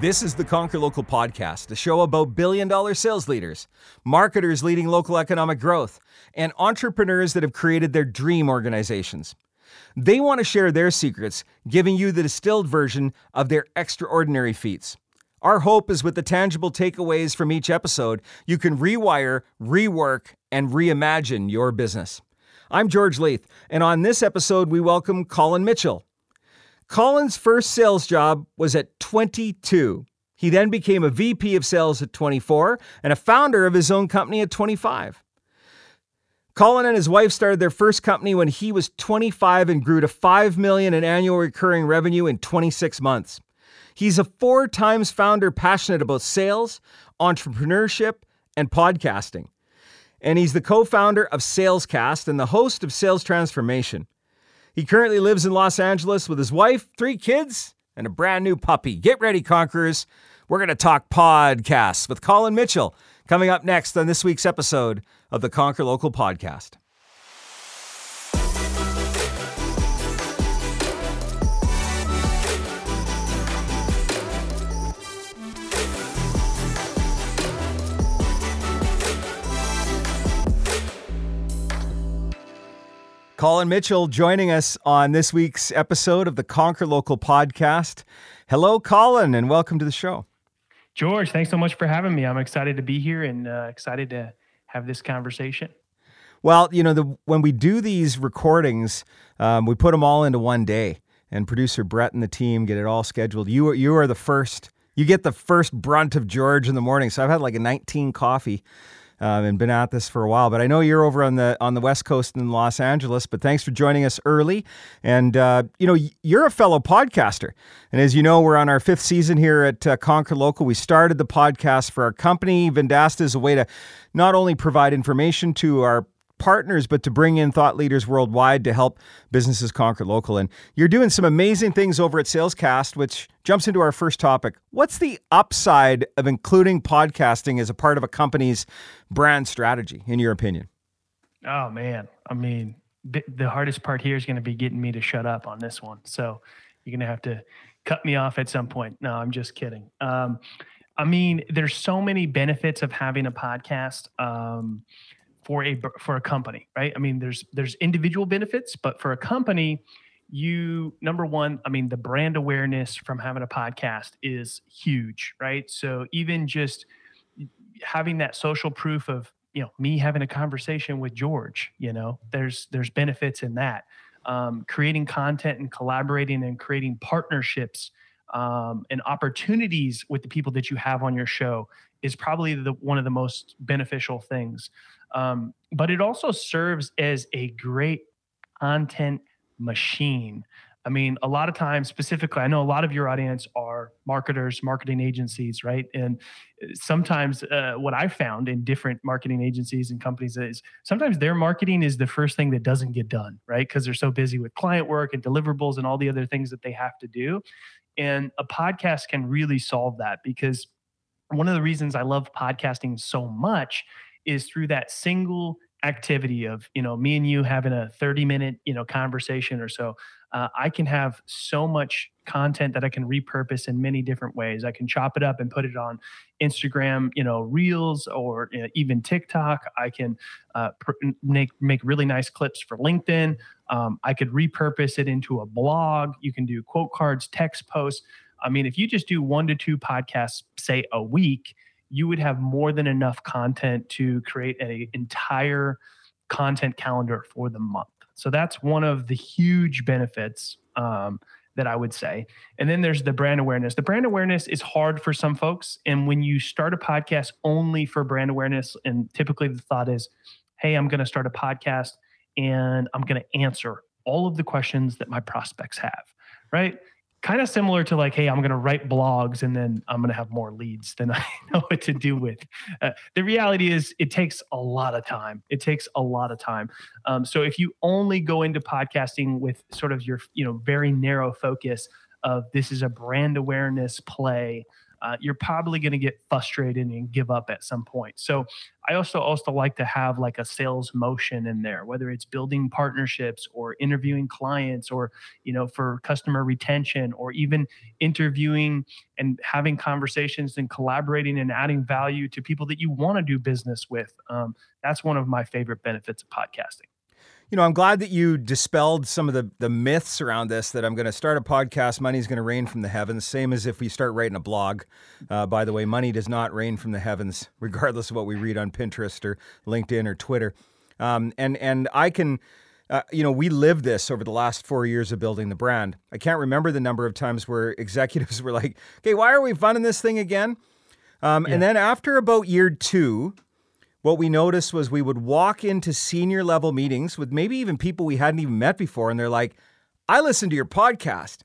This is the Conquer Local podcast, a show about billion dollar sales leaders, marketers leading local economic growth, and entrepreneurs that have created their dream organizations. They want to share their secrets, giving you the distilled version of their extraordinary feats. Our hope is with the tangible takeaways from each episode, you can rewire, rework, and reimagine your business. I'm George Leith, and on this episode, we welcome Colin Mitchell. Colin's first sales job was at 22. He then became a VP of sales at 24 and a founder of his own company at 25. Colin and his wife started their first company when he was 25 and grew to 5 million in annual recurring revenue in 26 months. He's a four times founder passionate about sales, entrepreneurship, and podcasting. And he's the co-founder of Salescast and the host of Sales Transformation. He currently lives in Los Angeles with his wife, three kids, and a brand new puppy. Get ready, Conquerors. We're going to talk podcasts with Colin Mitchell coming up next on this week's episode of the Conquer Local podcast. Colin Mitchell joining us on this week's episode of the Conquer Local podcast. Hello, Colin, and welcome to the show. George, thanks so much for having me. I'm excited to be here and uh, excited to have this conversation. Well, you know, the, when we do these recordings, um, we put them all into one day, and producer Brett and the team get it all scheduled. You are, you are the first. You get the first brunt of George in the morning. So I've had like a 19 coffee um, and been at this for a while. But I know you're over on the on the West Coast in Los Angeles. But thanks for joining us early. And uh, you know you're a fellow podcaster, and as you know, we're on our fifth season here at uh, Conquer Local. We started the podcast for our company. Vendasta is a way to not only provide information to our partners, but to bring in thought leaders worldwide to help businesses conquer local. And you're doing some amazing things over at Salescast, which jumps into our first topic. What's the upside of including podcasting as a part of a company's brand strategy, in your opinion? Oh, man. I mean, the hardest part here is going to be getting me to shut up on this one. So you're going to have to cut me off at some point. No, I'm just kidding. Um, I mean, there's so many benefits of having a podcast. Um, for a for a company, right? I mean, there's there's individual benefits, but for a company, you number one, I mean, the brand awareness from having a podcast is huge, right? So even just having that social proof of you know me having a conversation with George, you know, there's there's benefits in that. Um, creating content and collaborating and creating partnerships um, and opportunities with the people that you have on your show is probably the one of the most beneficial things. Um, but it also serves as a great content machine. I mean, a lot of times, specifically, I know a lot of your audience are marketers, marketing agencies, right? And uh, sometimes, uh, what I found in different marketing agencies and companies is sometimes their marketing is the first thing that doesn't get done, right? Because they're so busy with client work and deliverables and all the other things that they have to do. And a podcast can really solve that because one of the reasons I love podcasting so much is through that single activity of you know me and you having a 30 minute you know conversation or so uh, i can have so much content that i can repurpose in many different ways. I can chop it up and put it on instagram you know reels or you know, even tiktok. I can uh, pr- make make really nice clips for linkedin. Um, i could repurpose it into a blog. You can do quote cards text posts. I mean if you just do one to two podcasts say a week you would have more than enough content to create an entire content calendar for the month. So that's one of the huge benefits um, that I would say. And then there's the brand awareness. The brand awareness is hard for some folks. And when you start a podcast only for brand awareness, and typically the thought is, hey, I'm going to start a podcast and I'm going to answer all of the questions that my prospects have, right? Kind of similar to like, hey, I'm going to write blogs and then I'm going to have more leads than I know what to do with. Uh, the reality is, it takes a lot of time. It takes a lot of time. Um, so if you only go into podcasting with sort of your, you know, very narrow focus of this is a brand awareness play uh, you're probably going to get frustrated and give up at some point. So I also also like to have like a sales motion in there, whether it's building partnerships or interviewing clients or you know for customer retention or even interviewing and having conversations and collaborating and adding value to people that you want to do business with. Um, that's one of my favorite benefits of podcasting you know, I'm glad that you dispelled some of the, the myths around this that I'm going to start a podcast, money's going to rain from the heavens, same as if we start writing a blog. Uh, by the way, money does not rain from the heavens, regardless of what we read on Pinterest or LinkedIn or Twitter. Um, and, and I can, uh, you know, we lived this over the last four years of building the brand. I can't remember the number of times where executives were like, okay, why are we funding this thing again? Um, yeah. And then after about year two, what we noticed was we would walk into senior level meetings with maybe even people we hadn't even met before, and they're like, "I listened to your podcast."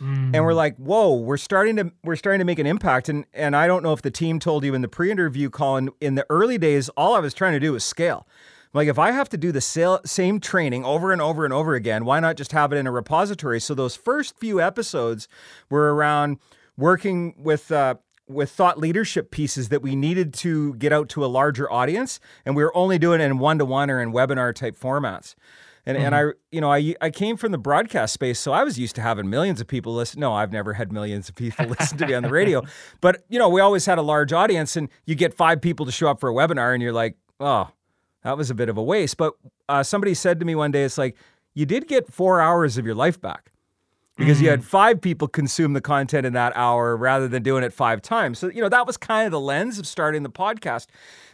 Mm. And we're mm. like, whoa, we're starting to we're starting to make an impact. And and I don't know if the team told you in the pre-interview call in, in the early days, all I was trying to do was scale. Like if I have to do the same training over and over and over again, why not just have it in a repository? So those first few episodes were around working with uh, with thought leadership pieces that we needed to get out to a larger audience, and we were only doing it in one to one or in webinar type formats. And, mm-hmm. and I, you know, I, I came from the broadcast space, so I was used to having millions of people listen. No, I've never had millions of people listen to me on the radio, but you know, we always had a large audience, and you get five people to show up for a webinar, and you're like, oh, that was a bit of a waste. But uh, somebody said to me one day, it's like you did get four hours of your life back because mm. you had mm. five people consume the content in that hour rather than doing it five times. So, you know, that was kind of the lens of starting the podcast.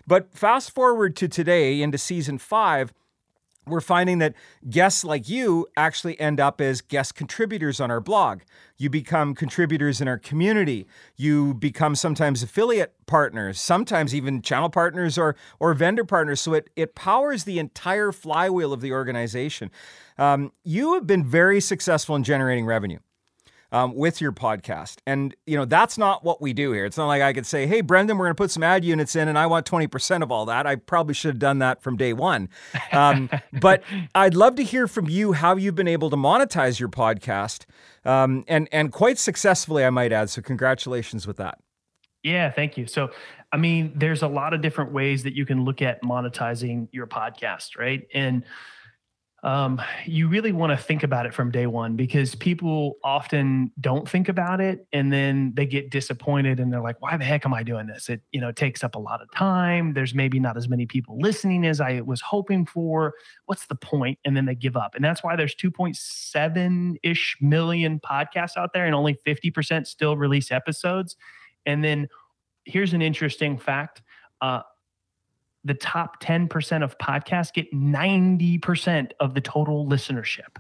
But fast forward to today into season five, we're finding that guests like you actually end up as guest contributors on our blog. You become contributors in our community. You become sometimes affiliate partners, sometimes even channel partners or, or vendor partners. So it, it powers the entire flywheel of the organization. Um, you have been very successful in generating revenue um, with your podcast. And, you know, that's not what we do here. It's not like I could say, hey, Brendan, we're going to put some ad units in and I want 20% of all that. I probably should have done that from day one. Um, but I'd love to hear from you how you've been able to monetize your podcast um, and, and quite successfully, I might add. So, congratulations with that. Yeah, thank you. So, I mean, there's a lot of different ways that you can look at monetizing your podcast, right? And um, you really want to think about it from day one because people often don't think about it and then they get disappointed and they're like why the heck am i doing this? It you know takes up a lot of time. There's maybe not as many people listening as i was hoping for. What's the point? And then they give up. And that's why there's 2.7-ish million podcasts out there and only 50% still release episodes. And then here's an interesting fact uh, the top 10% of podcasts get 90% of the total listenership.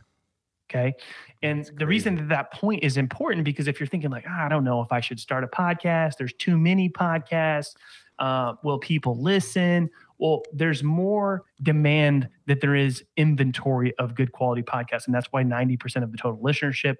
Okay. And the reason that that point is important because if you're thinking like, oh, I don't know if I should start a podcast, there's too many podcasts. Uh, will people listen? Well, there's more demand that there is inventory of good quality podcasts. And that's why 90% of the total listenership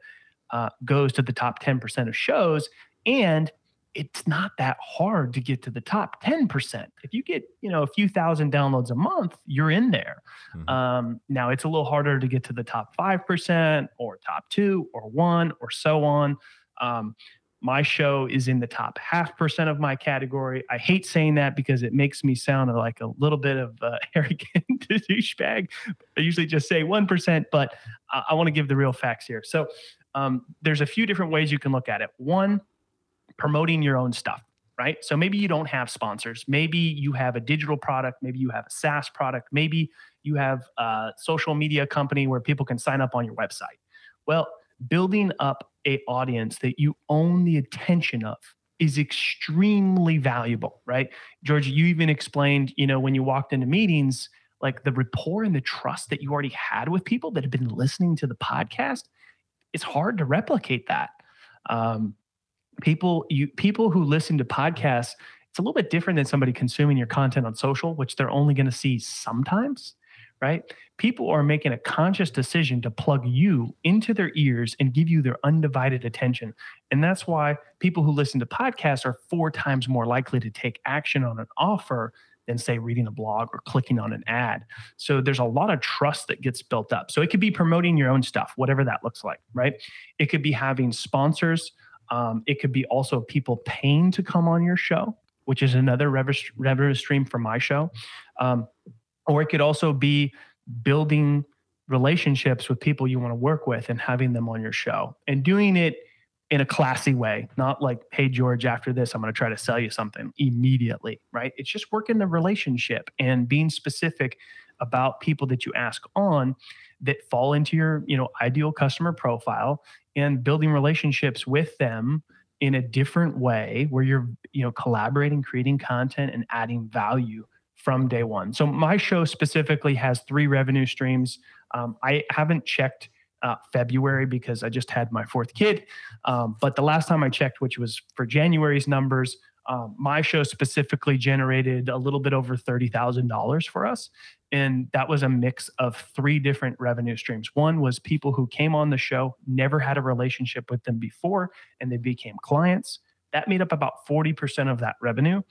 uh, goes to the top 10% of shows. And it's not that hard to get to the top 10%. If you get, you know, a few thousand downloads a month, you're in there. Mm-hmm. Um, now it's a little harder to get to the top 5% or top two or one or so on. Um, my show is in the top half percent of my category. I hate saying that because it makes me sound like a little bit of uh, arrogant douchebag. I usually just say 1%, but I, I want to give the real facts here. So um, there's a few different ways you can look at it. One, promoting your own stuff, right? So maybe you don't have sponsors. Maybe you have a digital product. Maybe you have a SaaS product. Maybe you have a social media company where people can sign up on your website. Well, building up a audience that you own the attention of is extremely valuable, right? George, you even explained, you know, when you walked into meetings, like the rapport and the trust that you already had with people that have been listening to the podcast, it's hard to replicate that. Um, people you people who listen to podcasts it's a little bit different than somebody consuming your content on social which they're only going to see sometimes right? People are making a conscious decision to plug you into their ears and give you their undivided attention. And that's why people who listen to podcasts are four times more likely to take action on an offer than say reading a blog or clicking on an ad. So there's a lot of trust that gets built up. So it could be promoting your own stuff, whatever that looks like, right? It could be having sponsors. Um, it could be also people paying to come on your show, which is another revenue stream for my show. Um, or it could also be building relationships with people you want to work with and having them on your show and doing it in a classy way, not like, hey, George, after this, I'm going to try to sell you something immediately, right? It's just working the relationship and being specific about people that you ask on that fall into your, you know, ideal customer profile and building relationships with them in a different way where you're, you know, collaborating, creating content and adding value from day one. So my show specifically has three revenue streams. Um, I haven't checked uh, February because I just had my fourth kid. Um, but the last time I checked, which was for January's numbers, um, my show specifically generated a little bit over $30,000 for us. And that was a mix of three different revenue streams. One was people who came on the show, never had a relationship with them before, and they became clients. That made up about 40% of that revenue.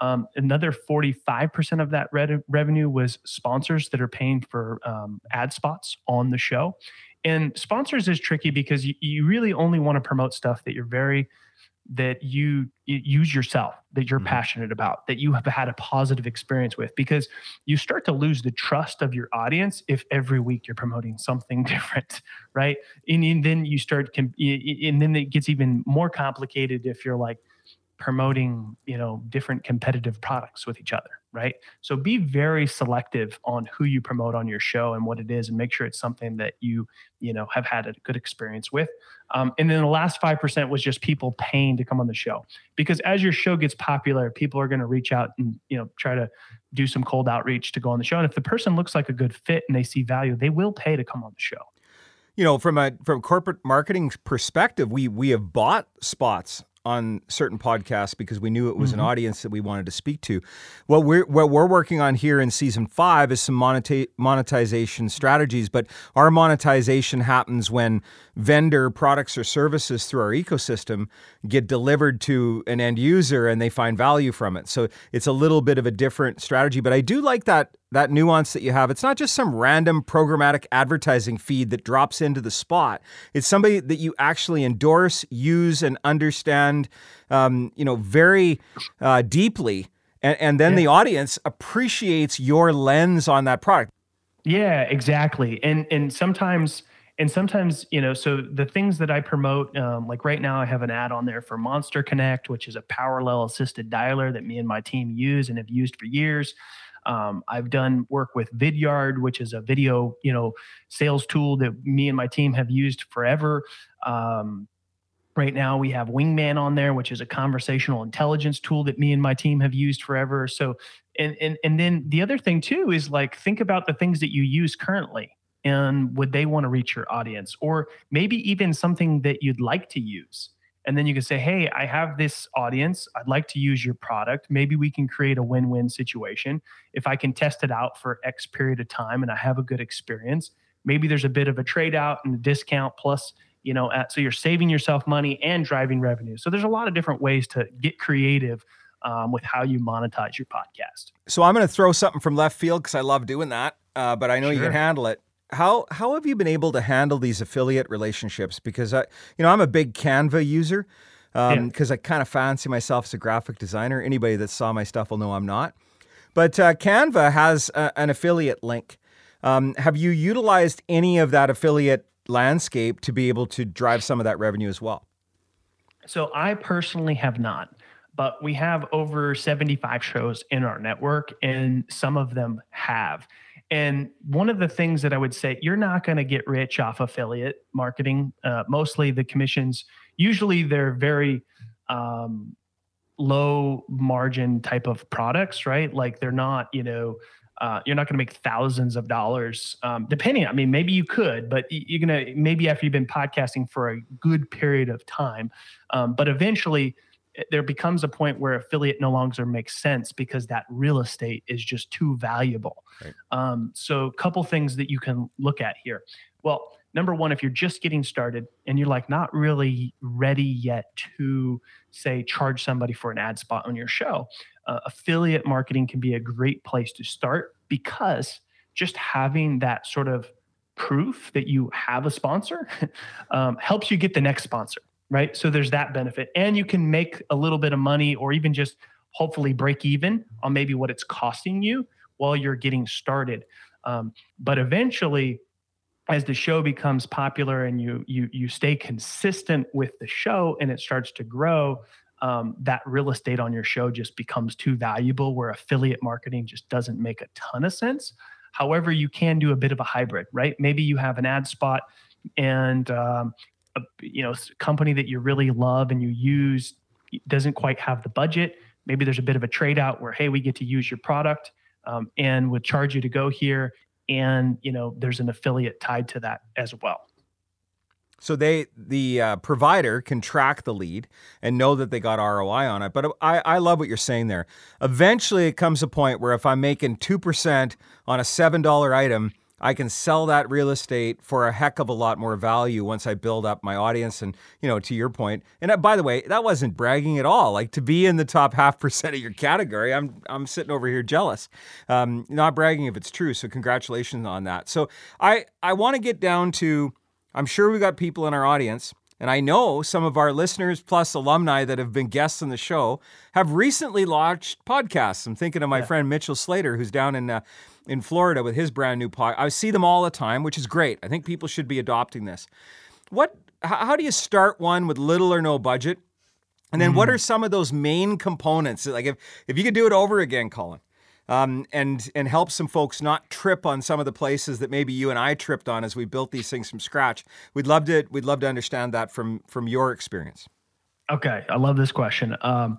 Um, another 45% of that re- revenue was sponsors that are paying for um, ad spots on the show. And sponsors is tricky because you, you really only want to promote stuff that you're very, that you, use yourself, that you're mm-hmm. passionate about, that you have had a positive experience with, because you start to lose the trust of your audience if every week you're promoting something different, right? And, and then you start, and then it gets even more complicated if you're like, promoting you know different competitive products with each other right? So be very selective on who you promote on your show and what it is and make sure it's something that you you know have had a good experience with. Um, and then the last 5% was just people paying to come on the show. Because as your show gets popular people are going to reach out and you know try to do some cold outreach to go on the show. And if the person looks like a good fit and they see value they will pay to come on the show. You know from a from a corporate marketing perspective we we have bought spots on certain podcasts because we knew it was mm-hmm. an audience that we wanted to speak to. What we're what we're working on here in season five is some moneta- monetization strategies, but our monetization happens when vendor products or services through our ecosystem get delivered to an end user and they find value from it. So it's a little bit of a different strategy, but I do like that that nuance that you have. It's not just some random programmatic advertising feed that drops into the spot. It's somebody that you actually endorse, use, and understand, um, you know, very uh, deeply, and, and then yeah. the audience appreciates your lens on that product. Yeah, exactly. And and sometimes and sometimes you know so the things that i promote um, like right now i have an ad on there for monster connect which is a parallel assisted dialer that me and my team use and have used for years um, I've done work with Vidyard, which is a video, you know, sales tool that me and my team have used forever. Um, right now we have Wingman on there, which is a conversational intelligence tool that me and my team have used forever. So, and and and then the other thing too is like think about the things that you use currently and would they want to reach your audience or maybe even something that you'd like to use and then you can say, hey, I have this audience. I'd like to use your product. Maybe we can create a win win situation. If I can test it out for X period of time and I have a good experience, maybe there's a bit of a trade out and a discount plus, you know, at, so you're saving yourself money and driving revenue. So there's a lot of different ways to get creative. Um, with how you monetize your podcast. So I'm going to throw something from left field because I love doing that, uh, but I know sure. you can handle it how how have you been able to handle these affiliate relationships? Because I, you know, I'm a big Canva user because um, I kind of fancy myself as a graphic designer. Anybody that saw my stuff will know I'm not. But uh, Canva has a, an affiliate link. Um, have you utilized any of that affiliate landscape to be able to drive some of that revenue as well? So I personally have not, but we have over 75 shows in our network, and some of them have. And one of the things that I would say, you're not going to get rich off affiliate marketing. Uh, mostly the commissions, usually they're very um, low margin type of products, right? Like they're not, you know, uh, you're not going to make thousands of dollars. Um, depending, I mean, maybe you could, but you're going to maybe after you've been podcasting for a good period of time. Um, but eventually, there becomes a point where affiliate no longer makes sense because that real estate is just too valuable. Right. Um, so, a couple things that you can look at here. Well, number one, if you're just getting started and you're like not really ready yet to say charge somebody for an ad spot on your show, uh, affiliate marketing can be a great place to start because just having that sort of proof that you have a sponsor um, helps you get the next sponsor, right? So there's that benefit. And you can make a little bit of money or even just hopefully break even on maybe what it's costing you while you're getting started. Um, but eventually, as the show becomes popular and you you you stay consistent with the show and it starts to grow, um, that real estate on your show just becomes too valuable. Where affiliate marketing just doesn't make a ton of sense. However, you can do a bit of a hybrid, right? Maybe you have an ad spot and um, a, you know company that you really love and you use doesn't quite have the budget. Maybe there's a bit of a trade out where hey, we get to use your product um, and would charge you to go here, and you know there's an affiliate tied to that as well. So they the uh, provider can track the lead and know that they got ROI on it. But I, I love what you're saying there. Eventually, it comes a point where if I'm making two percent on a seven dollar item, I can sell that real estate for a heck of a lot more value once I build up my audience. And you know, to your point, and uh, by the way, that wasn't bragging at all. Like to be in the top half percent of your category, I'm I'm sitting over here jealous. Um, not bragging if it's true. So congratulations on that. So I I want to get down to I'm sure we got people in our audience, and I know some of our listeners plus alumni that have been guests on the show have recently launched podcasts. I'm thinking of my Yeah. friend Mitchell Slater, who's down in uh, in Florida with his brand new pod. I see them all the time, which is great. I think people should be adopting this. What? How do you start one with little or no budget? And then, what are some of those main components? Like, if if you could do it over again, Colin, um, and and help some folks not trip on some of the places that maybe you and I tripped on as we built these things from scratch. We'd love to we'd love to understand that from from your experience. Okay, I love this question. Um,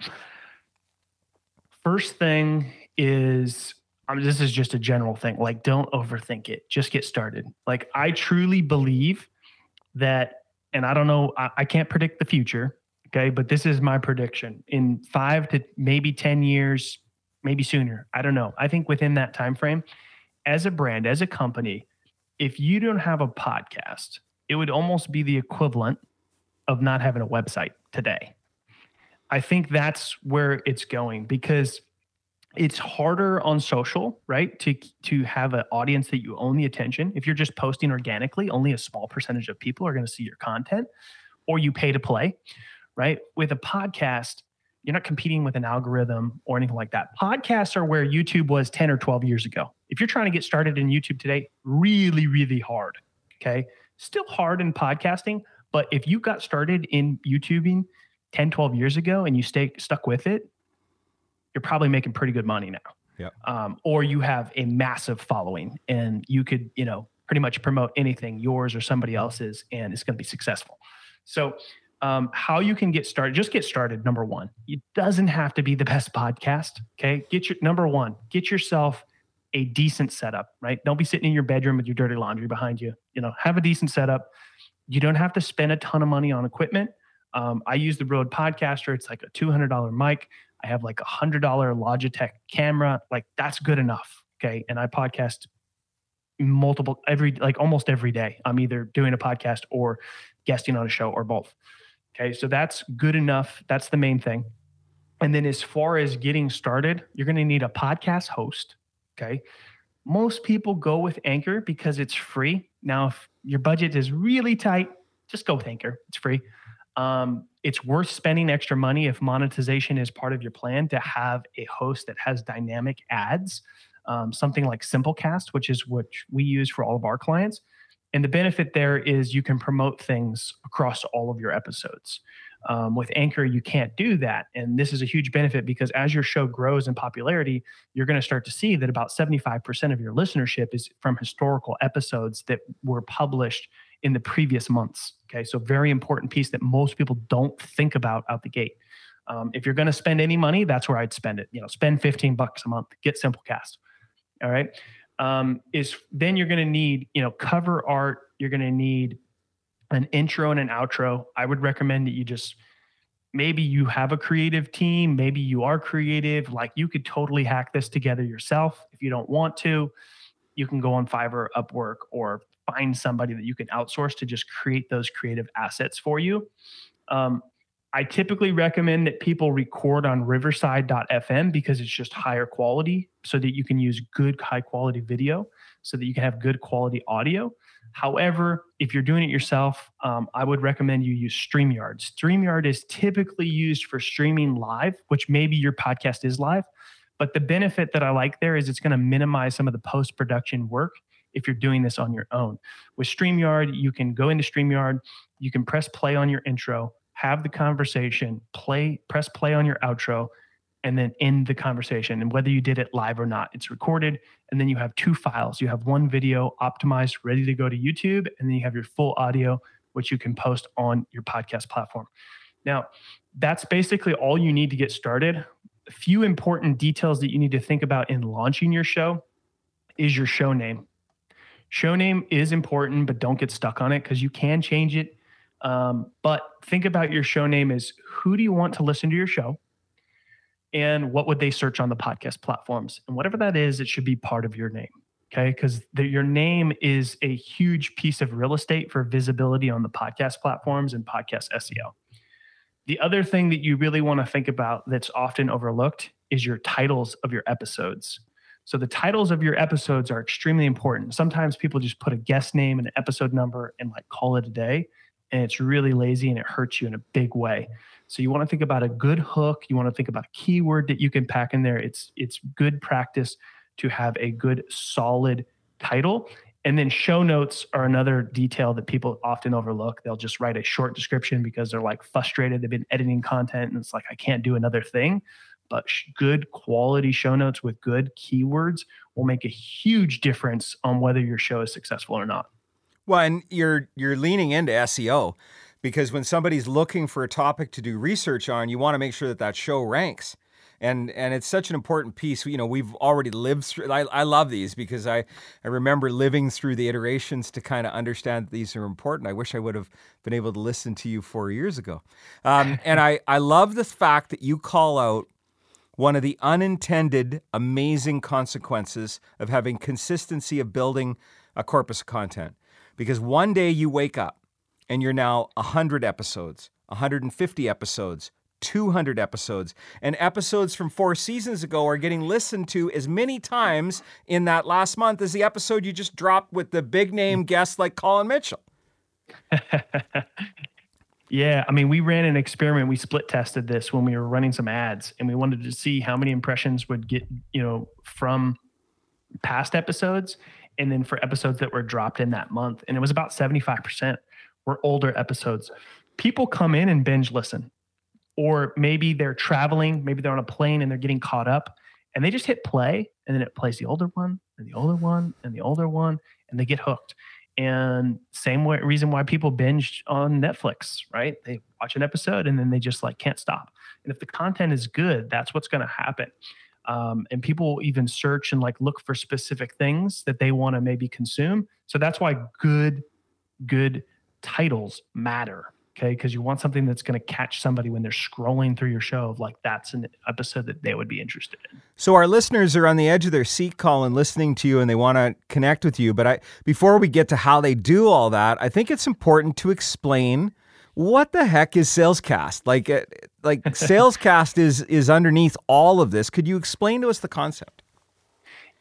first thing is, I mean, this is just a general thing. Like, don't overthink it. Just get started. Like, I truly believe that, and I don't know, I, I can't predict the future. Okay, but this is my prediction. In five to maybe ten years, maybe sooner. I don't know. I think within that time frame, as a brand, as a company, if you don't have a podcast, it would almost be the equivalent of not having a website today. I think that's where it's going because it's harder on social, right? To to have an audience that you own the attention. If you're just posting organically, only a small percentage of people are going to see your content or you pay to play, right? With a podcast, you're not competing with an algorithm or anything like that. Podcasts are where YouTube was 10 or 12 years ago. If you're trying to get started in YouTube today, really really hard, okay? Still hard in podcasting, but if you got started in YouTubing 10, 12 years ago and you stay stuck with it, you're probably making pretty good money now. Yep. Um, or you have a massive following and you could, you know, pretty much promote anything, yours or somebody else's, and it's going to be successful. So, um, how you can get started, just get started. Number one, it doesn't have to be the best podcast. Okay. Get your number one, get yourself a decent setup, right? Don't be sitting in your bedroom with your dirty laundry behind you. You know, have a decent setup. You don't have to spend a ton of money on equipment. Um, I use the Rode Podcaster. It's like a $200 mic. I have like a $100 Logitech camera. Like that's good enough. Okay. And I podcast multiple, every, like almost every day. I'm either doing a podcast or guesting on a show or both. Okay. So that's good enough. That's the main thing. And then as far as getting started, you're going to need a podcast host. Okay. Most people go with Anchor because it's free. Now, if your budget is really tight, just go with Anchor. It's free. Um, it's worth spending extra money if monetization is part of your plan to have a host that has dynamic ads, um, something like Simplecast, which is what we use for all of our clients. And the benefit there is you can promote things across all of your episodes. Um, with Anchor, you can't do that. And this is a huge benefit because as your show grows in popularity, you're going to start to see that about 75% of your listenership is from historical episodes that were published in the previous months. Okay. So, very important piece that most people don't think about out the gate. Um, if you're going to spend any money, that's where I'd spend it. You know, spend 15 bucks a month, get Simplecast. All right. Um, is then you're going to need, you know, cover art. You're going to need an intro and an outro. I would recommend that you just maybe you have a creative team, maybe you are creative, like you could totally hack this together yourself. If you don't want to, you can go on Fiverr, Upwork, or find somebody that you can outsource to just create those creative assets for you. Um, I typically recommend that people record on riverside.fm because it's just higher quality so that you can use good high quality video so that you can have good quality audio. However, if you're doing it yourself, um, I would recommend you use StreamYard. StreamYard is typically used for streaming live, which maybe your podcast is live. But the benefit that I like there is it's going to minimize some of the post production work if you're doing this on your own. With StreamYard, you can go into StreamYard, you can press play on your intro, have the conversation, play, press play on your outro, and then end the conversation. And whether you did it live or not, it's recorded. And then you have two files. You have one video optimized, ready to go to YouTube, and then you have your full audio, which you can post on your podcast platform. Now, that's basically all you need to get started. A few important details that you need to think about in launching your show is your show name. Show name is important, but don't get stuck on it because you can change it. Um, but think about your show name as who do you want to listen to your show? and what would they search on the podcast platforms and whatever that is it should be part of your name okay because your name is a huge piece of real estate for visibility on the podcast platforms and podcast seo the other thing that you really want to think about that's often overlooked is your titles of your episodes so the titles of your episodes are extremely important sometimes people just put a guest name and an episode number and like call it a day and it's really lazy and it hurts you in a big way so you want to think about a good hook. You want to think about a keyword that you can pack in there. It's it's good practice to have a good solid title. And then show notes are another detail that people often overlook. They'll just write a short description because they're like frustrated. They've been editing content and it's like I can't do another thing. But good quality show notes with good keywords will make a huge difference on whether your show is successful or not. Well, and you're you're leaning into SEO because when somebody's looking for a topic to do research on, you want to make sure that that show ranks. And, and it's such an important piece. You know, we've already lived through. I, I love these because I, I remember living through the iterations to kind of understand these are important. I wish I would have been able to listen to you four years ago. Um, and I, I love the fact that you call out one of the unintended amazing consequences of having consistency of building a corpus of content. Because one day you wake up and you're now 100 episodes, 150 episodes, 200 episodes. And episodes from four seasons ago are getting listened to as many times in that last month as the episode you just dropped with the big name guest like Colin Mitchell. yeah, I mean, we ran an experiment. We split tested this when we were running some ads, and we wanted to see how many impressions would get, you know, from past episodes and then for episodes that were dropped in that month. And it was about 75% were older episodes. People come in and binge listen, or maybe they're traveling, maybe they're on a plane and they're getting caught up, and they just hit play, and then it plays the older one, and the older one, and the older one, and they get hooked. And same way, reason why people binge on Netflix, right? They watch an episode and then they just like can't stop. And if the content is good, that's what's going to happen. Um, and people will even search and like look for specific things that they want to maybe consume. So that's why good, good titles matter okay? Because you want something that's going to catch somebody when they're scrolling through your show of like that's an episode that they would be interested in. So our listeners are on the edge of their seat colin listening to you and they want to connect with you. But i before we get to how they do all that i think it's important to explain what the heck is salescast? Like uh, like salescast is is underneath all of this. Could you explain to us the concept?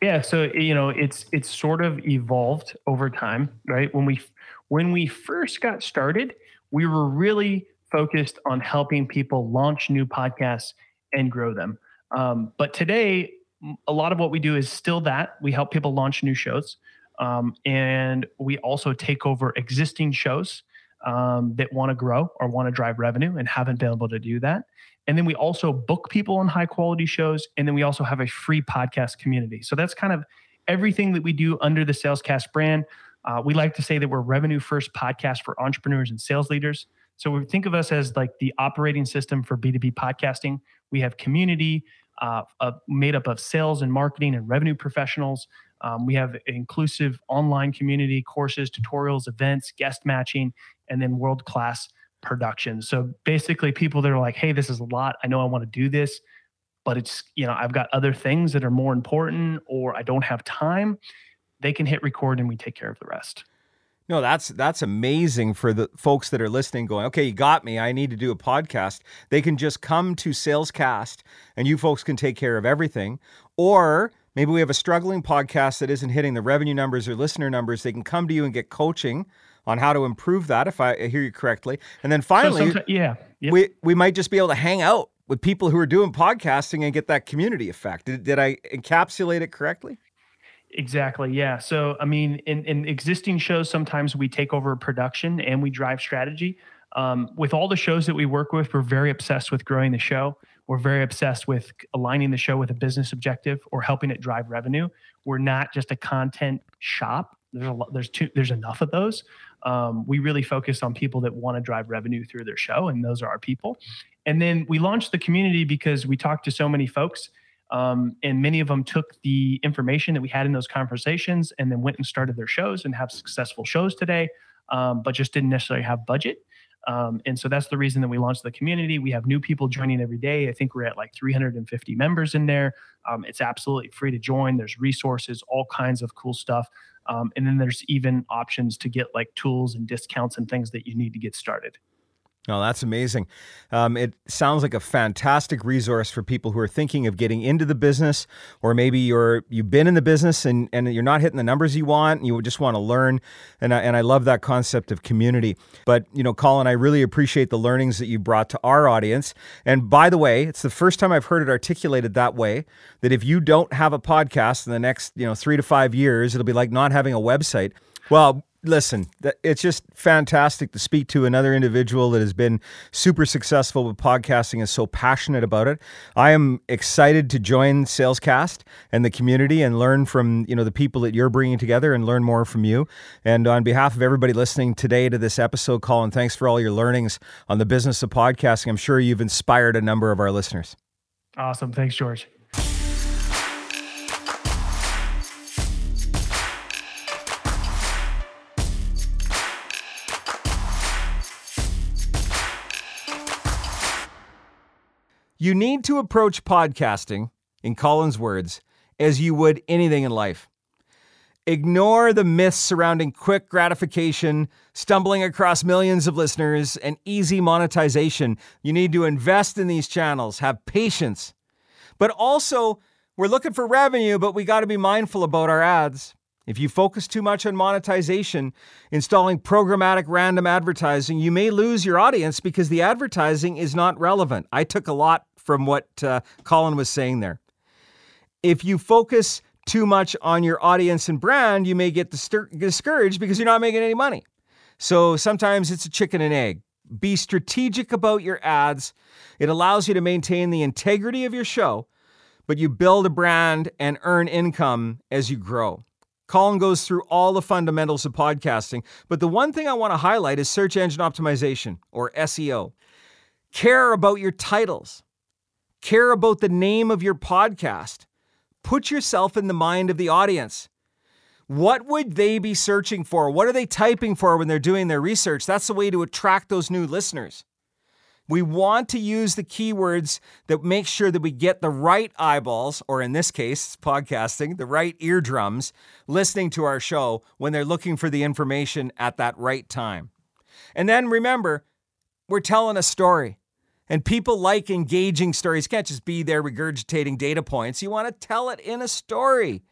Yeah so you know it's it's sort of evolved over time right? When we when we first got started, we were really focused on helping people launch new podcasts and grow them. Um, but today, a lot of what we do is still that we help people launch new shows. Um, and we also take over existing shows um, that want to grow or want to drive revenue and haven't been able to do that. And then we also book people on high quality shows. And then we also have a free podcast community. So that's kind of everything that we do under the Salescast brand. Uh, we like to say that we're revenue first podcast for entrepreneurs and sales leaders. So we think of us as like the operating system for B2B podcasting. We have community uh, made up of sales and marketing and revenue professionals. Um, we have inclusive online community, courses, tutorials, events, guest matching, and then world class production. So basically, people that are like, hey, this is a lot. I know I want to do this, but it's, you know, I've got other things that are more important or I don't have time. They can hit record and we take care of the rest. No, that's that's amazing for the folks that are listening going, okay, you got me. I need to do a podcast. They can just come to Salescast and you folks can take care of everything. Or maybe we have a struggling podcast that isn't hitting the revenue numbers or listener numbers. They can come to you and get coaching on how to improve that if I hear you correctly. And then finally, so yeah, yep. we we might just be able to hang out with people who are doing podcasting and get that community effect. Did, did I encapsulate it correctly? Exactly. Yeah. So, I mean, in, in existing shows, sometimes we take over production and we drive strategy. Um, with all the shows that we work with, we're very obsessed with growing the show. We're very obsessed with aligning the show with a business objective or helping it drive revenue. We're not just a content shop. There's a lot, there's two, there's enough of those. Um, we really focus on people that want to drive revenue through their show, and those are our people. And then we launched the community because we talked to so many folks um, and many of them took the information that we had in those conversations and then went and started their shows and have successful shows today, um, but just didn't necessarily have budget. Um, and so that's the reason that we launched the community. We have new people joining every day. I think we're at like 350 members in there. Um, it's absolutely free to join. There's resources, all kinds of cool stuff. Um, and then there's even options to get like tools and discounts and things that you need to get started. Oh, that's amazing. Um, it sounds like a fantastic resource for people who are thinking of getting into the business, or maybe you're you've been in the business and, and you're not hitting the numbers you want, and you just want to learn. And I, and I love that concept of community. But you know, Colin, I really appreciate the learnings that you brought to our audience. And by the way, it's the first time I've heard it articulated that way. That if you don't have a podcast in the next you know three to five years, it'll be like not having a website. Well, listen, it's just fantastic to speak to another individual that has been super successful with podcasting and so passionate about it. I am excited to join Salescast and the community and learn from you know the people that you're bringing together and learn more from you. And on behalf of everybody listening today to this episode, Colin, thanks for all your learnings on the business of podcasting. I'm sure you've inspired a number of our listeners. Awesome. Thanks, George. You need to approach podcasting, in Colin's words, as you would anything in life. Ignore the myths surrounding quick gratification, stumbling across millions of listeners, and easy monetization. You need to invest in these channels, have patience. But also, we're looking for revenue, but we got to be mindful about our ads. If you focus too much on monetization, installing programmatic random advertising, you may lose your audience because the advertising is not relevant. I took a lot from what uh, Colin was saying there. If you focus too much on your audience and brand, you may get discouraged because you're not making any money. So sometimes it's a chicken and egg. Be strategic about your ads. It allows you to maintain the integrity of your show, but you build a brand and earn income as you grow. Colin goes through all the fundamentals of podcasting, but the one thing I want to highlight is search engine optimization or SEO. Care about your titles, care about the name of your podcast. Put yourself in the mind of the audience. What would they be searching for? What are they typing for when they're doing their research? That's the way to attract those new listeners. We want to use the keywords that make sure that we get the right eyeballs, or in this case, podcasting, the right eardrums, listening to our show when they're looking for the information at that right time. And then remember, we're telling a story. And people like engaging stories. Can't just be there regurgitating data points. You want to tell it in a story.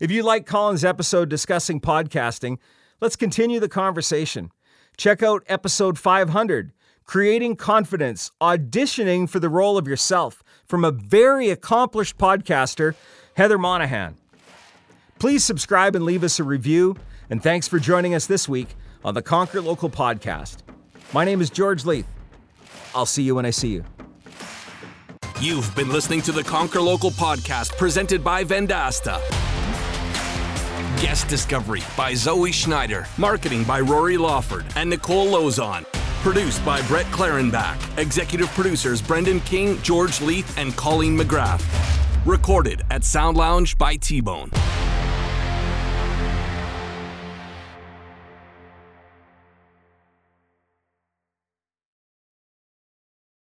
If you like Colin's episode discussing podcasting, let's continue the conversation. Check out episode 500 creating confidence, auditioning for the role of yourself from a very accomplished podcaster, Heather Monahan. Please subscribe and leave us a review. And thanks for joining us this week on the Conquer Local podcast. My name is George Leith. I'll see you when I see you. You've been listening to the Conquer Local podcast presented by Vendasta. Guest discovery by Zoe Schneider, marketing by Rory Lawford and Nicole Lozon. Produced by Brett Clarenbach. Executive producers Brendan King, George Leith, and Colleen McGrath. Recorded at Sound Lounge by T Bone.